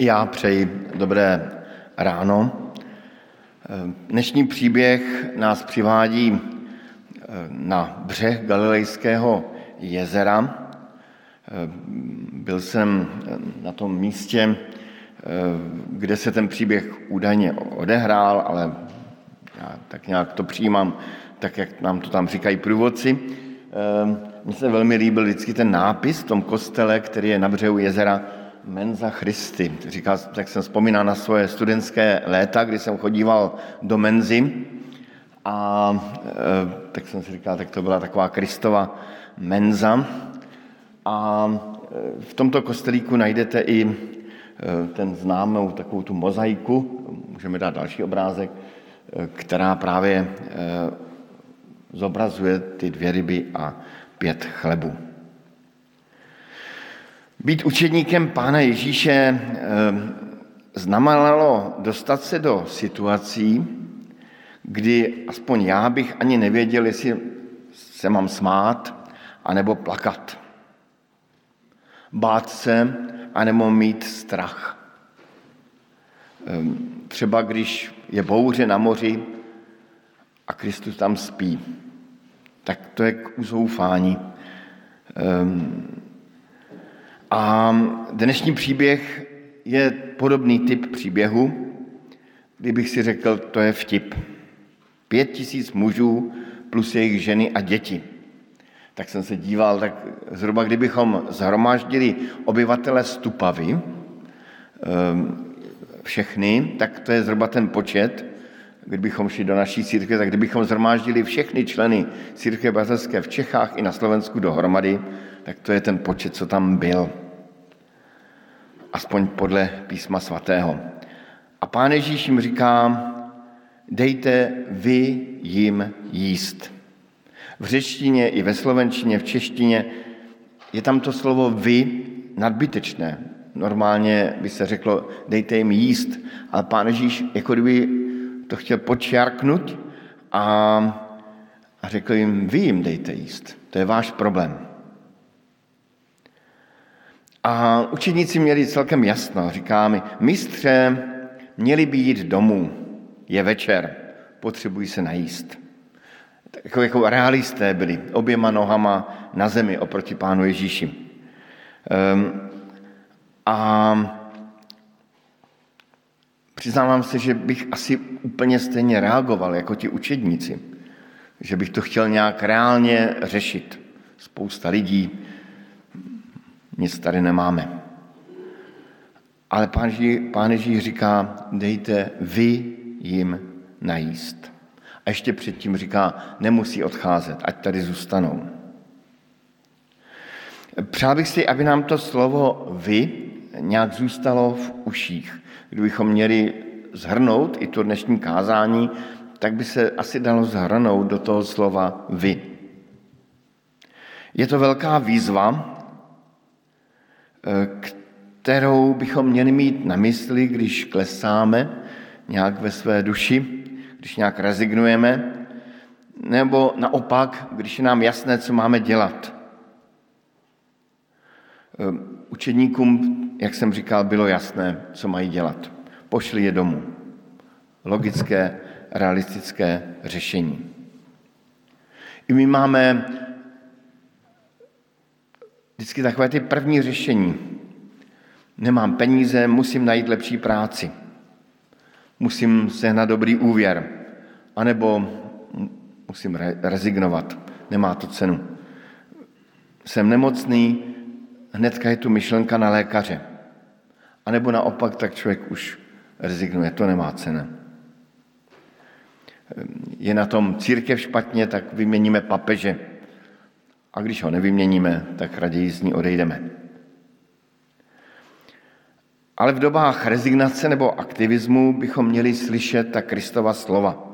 Já přeji dobré ráno. Dnešní příběh nás přivádí eh, na břeh Galilejského jezera. Eh, byl jsem na tom místě, eh, kde se ten příběh údajně odehrál, ale já tak nějak to přijímám, tak jak nám to tam říkají průvodci. Mně se velmi líbil vždycky ten nápis v tom kostele, který je na břehu jezera Menza Christi. Říkal, tak jsem vzpomínal na svoje studentské léta, kdy jsem chodíval do Menzy a e, tak jsem si říkal, tak to byla taková Kristova menza. A e, v tomto kostelíku najdete i e, ten známou takovou tu mozaiku, můžeme dát další obrázek, která právě zobrazuje ty dvě ryby a pět chlebů. Být učedníkem Pána Ježíše eh, znamenalo dostat se do situací, kdy aspoň já bych ani nevěděl, jestli se mám smát, anebo plakat. Bát se, anebo mít strach. Ehm, třeba když je bouře na moři a Kristus tam spí, tak to je k uzoufání. A dnešní příběh je podobný typ příběhu, kdybych si řekl, to je vtip. Pět tisíc mužů plus jejich ženy a děti. Tak jsem se díval, tak zhruba kdybychom zhromáždili obyvatele Stupavy, ehm, všechny, tak to je zhruba ten počet, kdybychom šli do naší církve, tak kdybychom zhromáždili všechny členy církve bratrské v Čechách i na Slovensku dohromady, tak to je ten počet, co tam byl. Aspoň podle písma svatého. A pán Ježíš jim říká, dejte vy jim jíst. V řečtině i ve slovenštině, v češtině je tam to slovo vy nadbytečné. Normálně by se řeklo, dejte jim jíst, ale pán Ježíš jako kdyby to chtěl počárknout a, a řekl jim, vy jim dejte jíst. To je váš problém. A učedníci měli celkem jasno. Říká mi, mistře, měli by jít domů. Je večer, potřebují se najíst. Jako, jako realisté byli, oběma nohama na zemi oproti pánu Ježíši. Um, a přiznávám se, že bych asi úplně stejně reagoval jako ti učedníci. Že bych to chtěl nějak reálně řešit. Spousta lidí nic tady nemáme. Ale pán, pán Ježíš říká, dejte vy jim najíst. A ještě předtím říká, nemusí odcházet, ať tady zůstanou. Přál bych si, aby nám to slovo vy nějak zůstalo v uších. Kdybychom měli zhrnout i to dnešní kázání, tak by se asi dalo zhrnout do toho slova vy. Je to velká výzva, kterou bychom měli mít na mysli, když klesáme nějak ve své duši, když nějak rezignujeme, nebo naopak, když je nám jasné, co máme dělat. Učedníkům, jak jsem říkal, bylo jasné, co mají dělat. Pošli je domů. Logické, realistické řešení. I my máme vždycky takové ty první řešení. Nemám peníze, musím najít lepší práci. Musím sehnat dobrý úvěr. A nebo musím rezignovat. Nemá to cenu. Jsem nemocný, hnedka je tu myšlenka na lékaře. A nebo naopak, tak člověk už rezignuje. To nemá cenu. Je na tom církev špatně, tak vyměníme papeže a když ho nevyměníme, tak raději z ní odejdeme. Ale v dobách rezignace nebo aktivismu bychom měli slyšet ta Kristova slova.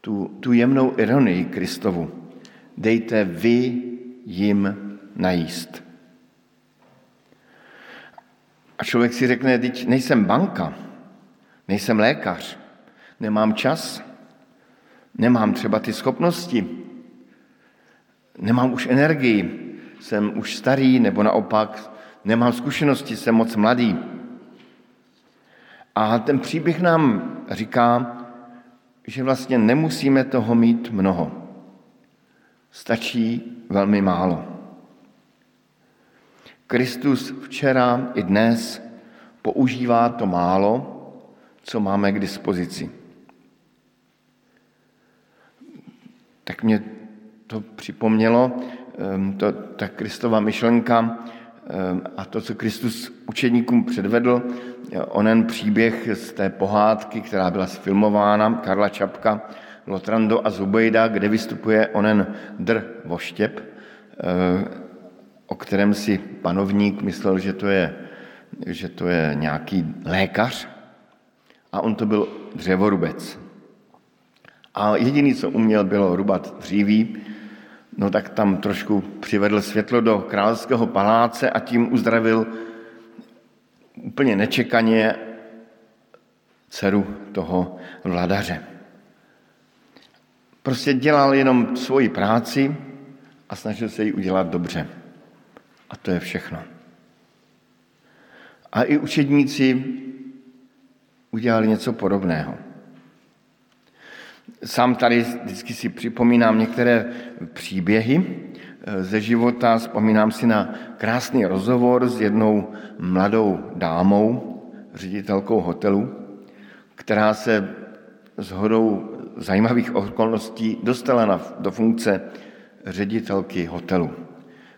Tu, tu jemnou ironii Kristovu. Dejte vy jim najíst. A člověk si řekne, teď nejsem banka, nejsem lékař, nemám čas, nemám třeba ty schopnosti, nemám už energii, jsem už starý, nebo naopak nemám zkušenosti, jsem moc mladý. A ten příběh nám říká, že vlastně nemusíme toho mít mnoho. Stačí velmi málo. Kristus včera i dnes používá to málo, co máme k dispozici. Tak mě to připomnělo, ehm, to, ta Kristova myšlenka ehm, a to, co Kristus učedníkům předvedl, onen příběh z té pohádky, která byla sfilmována, Karla Čapka, Lotrando a Zubejda, kde vystupuje onen dr voštěp, ehm, o kterém si panovník myslel, že to je, že to je nějaký lékař, a on to byl dřevorubec. A jediný, co uměl, bylo rubat dříví, no tak tam trošku přivedl světlo do královského paláce a tím uzdravil úplně nečekaně dceru toho vladaře. Prostě dělal jenom svoji práci a snažil se ji udělat dobře. A to je všechno. A i učedníci udělali něco podobného. Sám tady vždycky si připomínám některé příběhy eh, ze života, vzpomínám si na krásný rozhovor s jednou mladou dámou, ředitelkou hotelu, která se s hodou zajímavých okolností dostala na, do funkce ředitelky hotelu.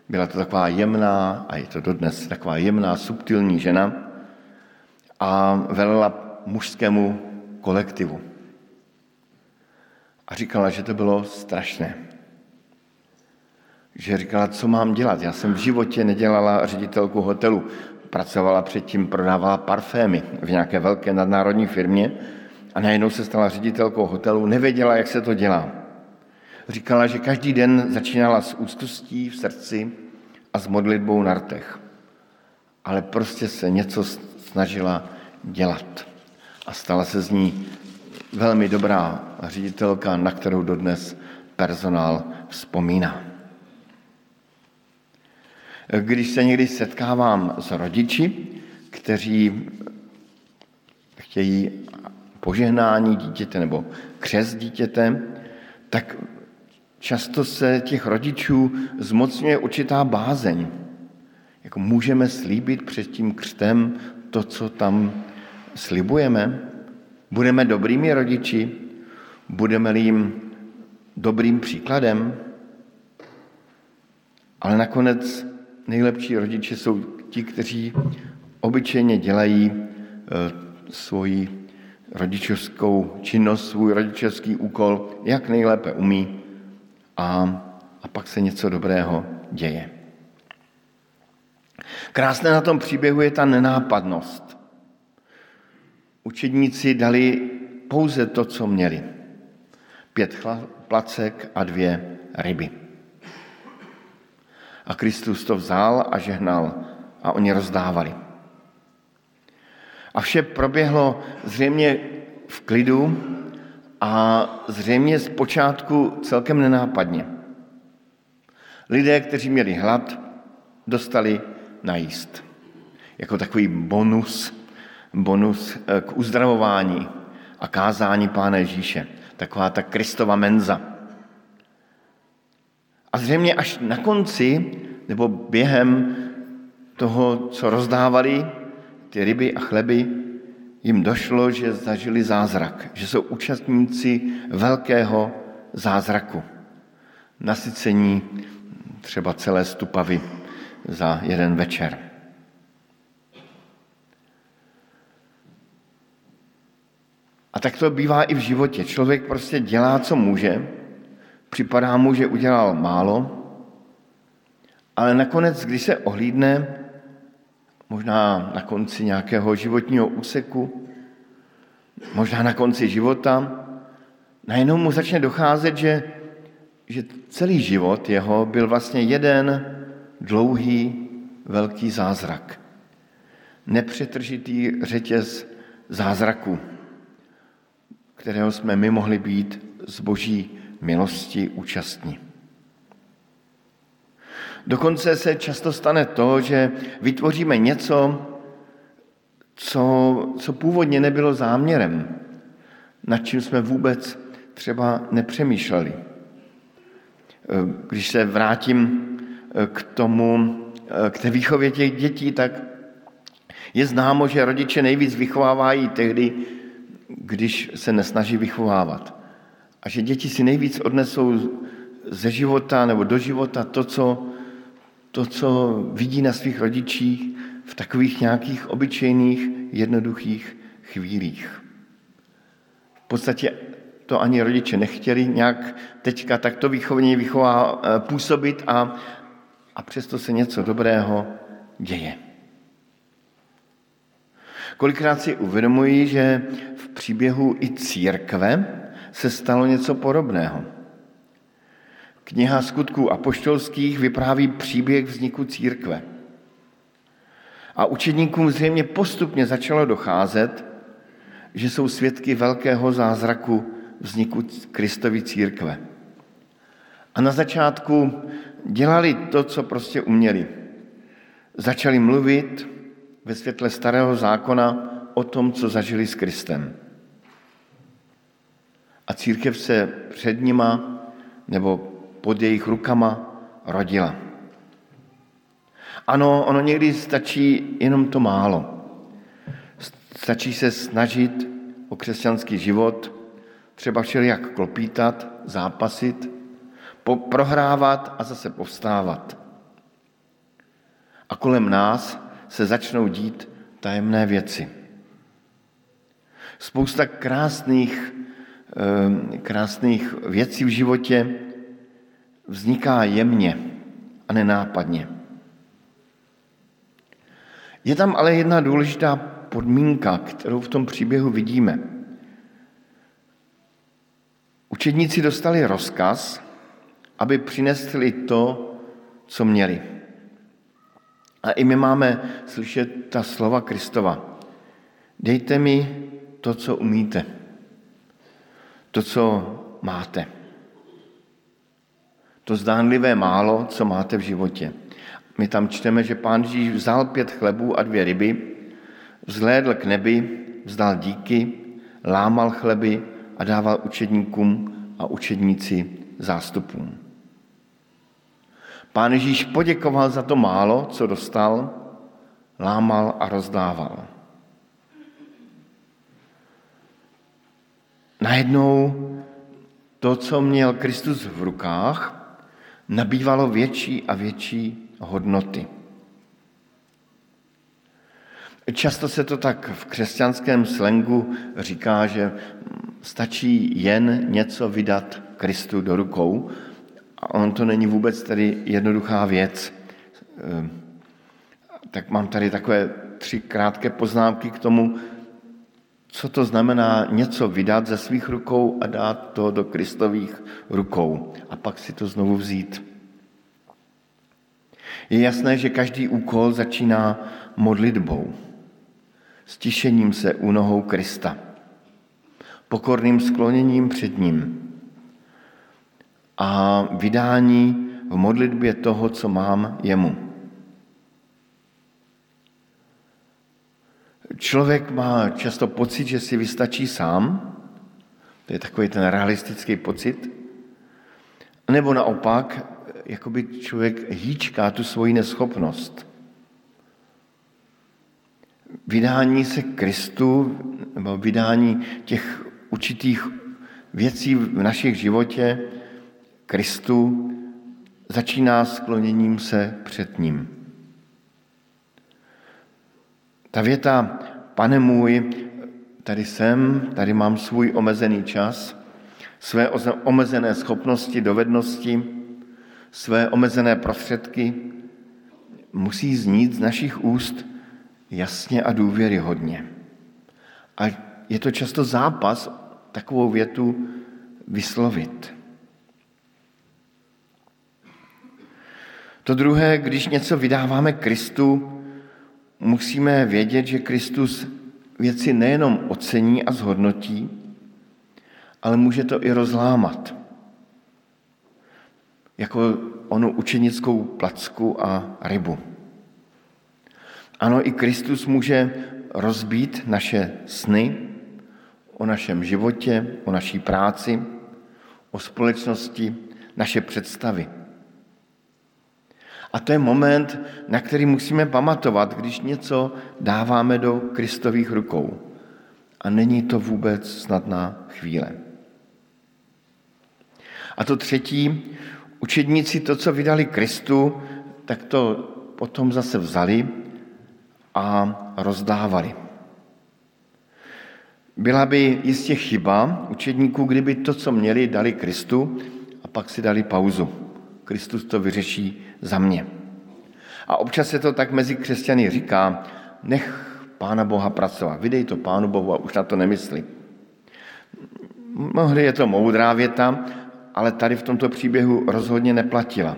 Byla to taková jemná, a je to dodnes taková jemná, subtilní žena a velela mužskému kolektivu. A říkala, že to bylo strašné. Že říkala, co mám dělat. Já jsem v životě nedělala ředitelku hotelu. Pracovala předtím, prodávala parfémy v nějaké velké nadnárodní firmě a najednou se stala ředitelkou hotelu, nevěděla, jak se to dělá. Říkala, že každý den začínala s úzkostí v srdci a s modlitbou na rtech. Ale prostě se něco snažila dělat a stala se z ní velmi dobrá ředitelka, na kterou dodnes personál vzpomíná. Když se někdy setkávám s rodiči, kteří chtějí požehnání dítěte nebo křes dítěte, tak často se těch rodičů zmocňuje určitá bázeň. Jako můžeme slíbit před tím křtem to, co tam slibujeme? Budeme dobrými rodiči? Budeme jim dobrým příkladem? Ale nakonec nejlepší rodiče jsou ti, kteří obyčejně dělají eh, svoji rodičovskou činnost, svůj rodičovský úkol, jak nejlépe umí a, a pak se něco dobrého děje. Krásné na tom příběhu je ta nenápadnost. Učedníci dali pouze to, co měli. Pět placek a dvě ryby. A Kristus to vzal a žehnal a oni rozdávali. A vše proběhlo zřejmě v klidu a zřejmě z počátku celkem nenápadně. Lidé, kteří měli hlad, dostali najíst. Jako takový bonus bonus eh, k uzdravování a kázání Pána Ježíše. Taková ta Kristova menza. A zřejmě až na konci, nebo během toho, co rozdávali, ty ryby a chleby, jim došlo, že zažili zázrak, že jsou účastníci velkého zázraku. Nasycení třeba celé stupavy za jeden večer. A tak to bývá i v životě. Člověk prostě dělá, co může, připadá mu, že udělal málo, ale nakonec, když se ohlídne, možná na konci nějakého životního úseku, možná na konci života, najednou mu začne docházet, že, že celý život jeho byl vlastně jeden dlouhý velký zázrak. Nepřetržitý řetěz zázraků kterého jsme my mohli být z boží milosti účastní. Dokonce se často stane to, že vytvoříme něco, co co, původně nebylo záměrem, nad čím jsme vůbec třeba nepřemýšleli. Když se vrátím k tomu, k té výchově těch dětí, tak je známo, že rodiče nejvíc vychovávají tehdy, když se nesnaží vychovávat. A že děti si nejvíc odnesou ze života nebo do života to, co, to, co vidí na svých rodičích v takových nějakých obyčejných, jednoduchých chvílích. V podstatě to ani rodiče nechtěli nějak teďka takto výchovně vychová, eh, působit a, a přesto se něco dobrého děje. Kolikrát si uvědomuji, že v příběhu i církve se stalo něco podobného. Kniha skutků apoštolských vypráví příběh vzniku církve. A učedníkům zřejmě postupně začalo docházet, že jsou svědky velkého zázraku vzniku Kristovy církve. A na začátku dělali to, co prostě uměli. Začali mluvit ve světle starého zákona o tom, co zažili s Kristem. A církev se před nima nebo pod jejich rukama rodila. Ano, ono někdy stačí jenom to málo. Stačí se snažit o křesťanský život, třeba všelijak klopítat, zápasit, prohrávat a zase povstávat. A kolem nás se začnou dít tajemné věci. Spousta krásných, eh, krásných věcí v životě vzniká jemně a nenápadně. Je tam ale jedna důležitá podmínka, kterou v tom příběhu vidíme. Učedníci dostali rozkaz, aby přinesli to, co měli. A i my máme slyšet ta slova Kristova. Dejte mi to, co umíte, to, co máte. To zdánlivé málo, co máte v životě. My tam čteme, že pán Ježíš vzal pět chlebů a dvě ryby, vzhlédl k nebi, vzdal díky, lámal chleby a dával učedníkům a učedníci zástupům. Pán Ježíš poděkoval za to málo, co dostal, lámal a rozdával. Najednou to, co měl Kristus v rukách, nabývalo větší a větší hodnoty. Často se to tak v křesťanském slengu říká, že stačí jen něco vydat Kristu do rukou a on to není vůbec tady jednoduchá věc. Ehm, tak mám tady takové tři krátké poznámky k tomu, co to znamená něco vydat ze svých rukou a dát to do Kristových rukou a pak si to znovu vzít. Je jasné, že každý úkol začíná modlitbou, stišením se u nohou Krista, pokorným skloněním před ním a vydání v modlitbě toho, co mám jemu. Člověk má často pocit, že si vystačí sám, to je takový ten realistický pocit, nebo naopak, jakoby člověk hýčká tu svoji neschopnost. Vydání se Kristu, nebo vydání těch určitých věcí v našich životě Kristu začíná skloněním se před ním. Ta věta, pane můj, tady jsem, tady mám svůj omezený čas, své omezené schopnosti, dovednosti, své omezené prostředky, musí znít z našich úst jasně a důvěryhodně. A je to často zápas takovou větu vyslovit. To druhé, když něco vydáváme Kristu, musíme vědět, že Kristus věci nejenom ocení a zhodnotí, ale může to i rozlámat. Jako onu učenickou placku a rybu. Ano, i Kristus může rozbít naše sny o našem životě, o naší práci, o společnosti, naše představy. A to je moment, na který musíme pamatovat, když něco dáváme do Kristových rukou. A není to vůbec snadná chvíle. A to třetí, učedníci to, co vydali Kristu, tak to potom zase vzali a rozdávali. Byla by jistě chyba učedníků, kdyby to, co měli, dali Kristu a pak si dali pauzu. Kristus to vyřeší za mě. A občas se to tak mezi křesťany říká, nech Pána Boha pracovat, vydej to Pánu Bohu a už na to nemyslí. Mohli je to moudrá věta, ale tady v tomto příběhu rozhodně neplatila.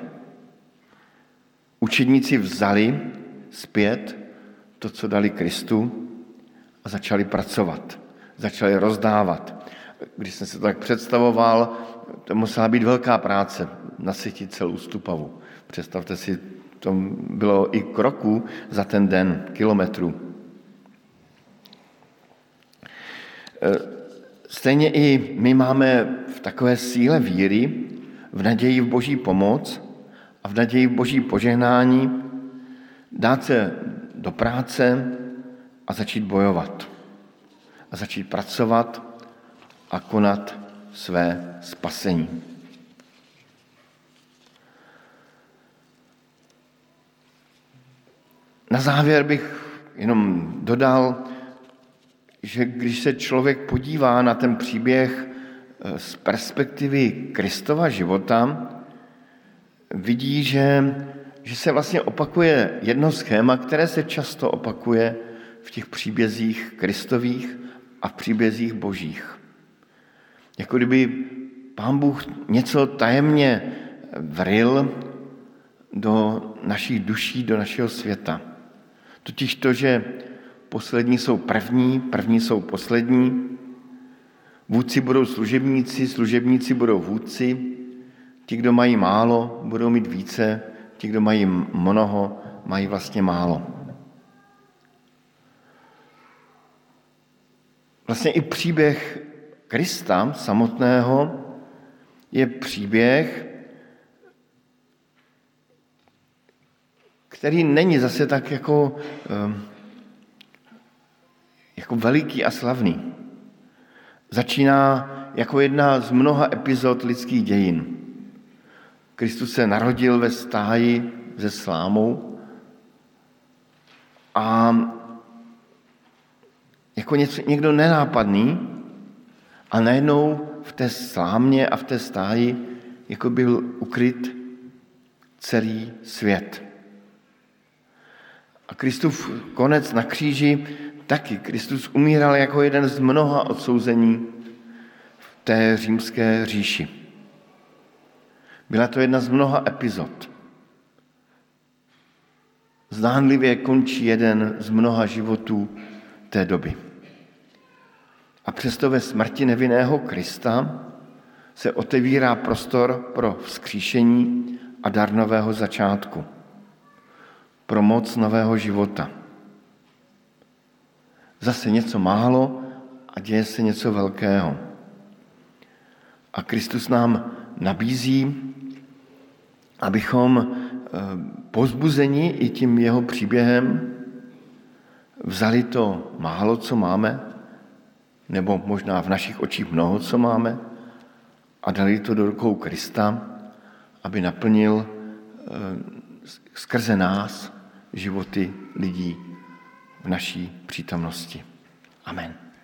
Učedníci vzali zpět to, co dali Kristu a začali pracovat, začali rozdávat. Když jsem se to tak představoval, to musela být velká práce, nasytit celou stupavu. Představte si, to bylo i kroků za ten den, kilometrů. E, stejně i my máme v takové síle víry, v naději v boží pomoc a v naději v boží požehnání dát se do práce a začít bojovat. A začít pracovat a konat své spasení. Na závěr bych jenom dodal, že když se člověk podívá na ten příběh eh, z perspektivy Kristova života, vidí, že, že se vlastně opakuje jedno schéma, které se často opakuje v těch příbězích Kristových a v příbězích božích. Jako kdyby pán Bůh něco tajemně vril do našich duší, do našeho světa. Totiž to, že poslední jsou první, první jsou poslední, vůdci budou služebníci, služebníci budou vůdci, ti, kdo mají málo, budou mít více, ti, kdo mají mnoho, mají vlastně málo. Vlastně i příběh Krista samotného je příběh, který není zase tak jako, ehm, jako veliký a slavný. Začíná jako jedna z mnoha epizod lidských dějin. Kristus se narodil ve stáji se slámou a jako něco, někdo nenápadný a najednou v té slámě a v té stáji jako byl ukryt celý svět. A Kristův konec na kříži taky. Kristus umíral jako jeden z mnoha odsouzení v té římské říši. Byla to jedna z mnoha epizod. Zdánlivě končí jeden z mnoha životů té doby. A přesto ve smrti nevinného Krista se otevírá prostor pro vzkříšení a dar nového začátku pro moc nového života. Zase něco málo a děje se něco velkého. A Kristus nám nabízí, abychom eh, pozbuzeni i tím jeho příběhem vzali to málo, co máme, nebo možná v našich očích mnoho, co máme, a dali to do rukou Krista, aby naplnil eh, skrze nás životy lidí v naší přítomnosti. Amen.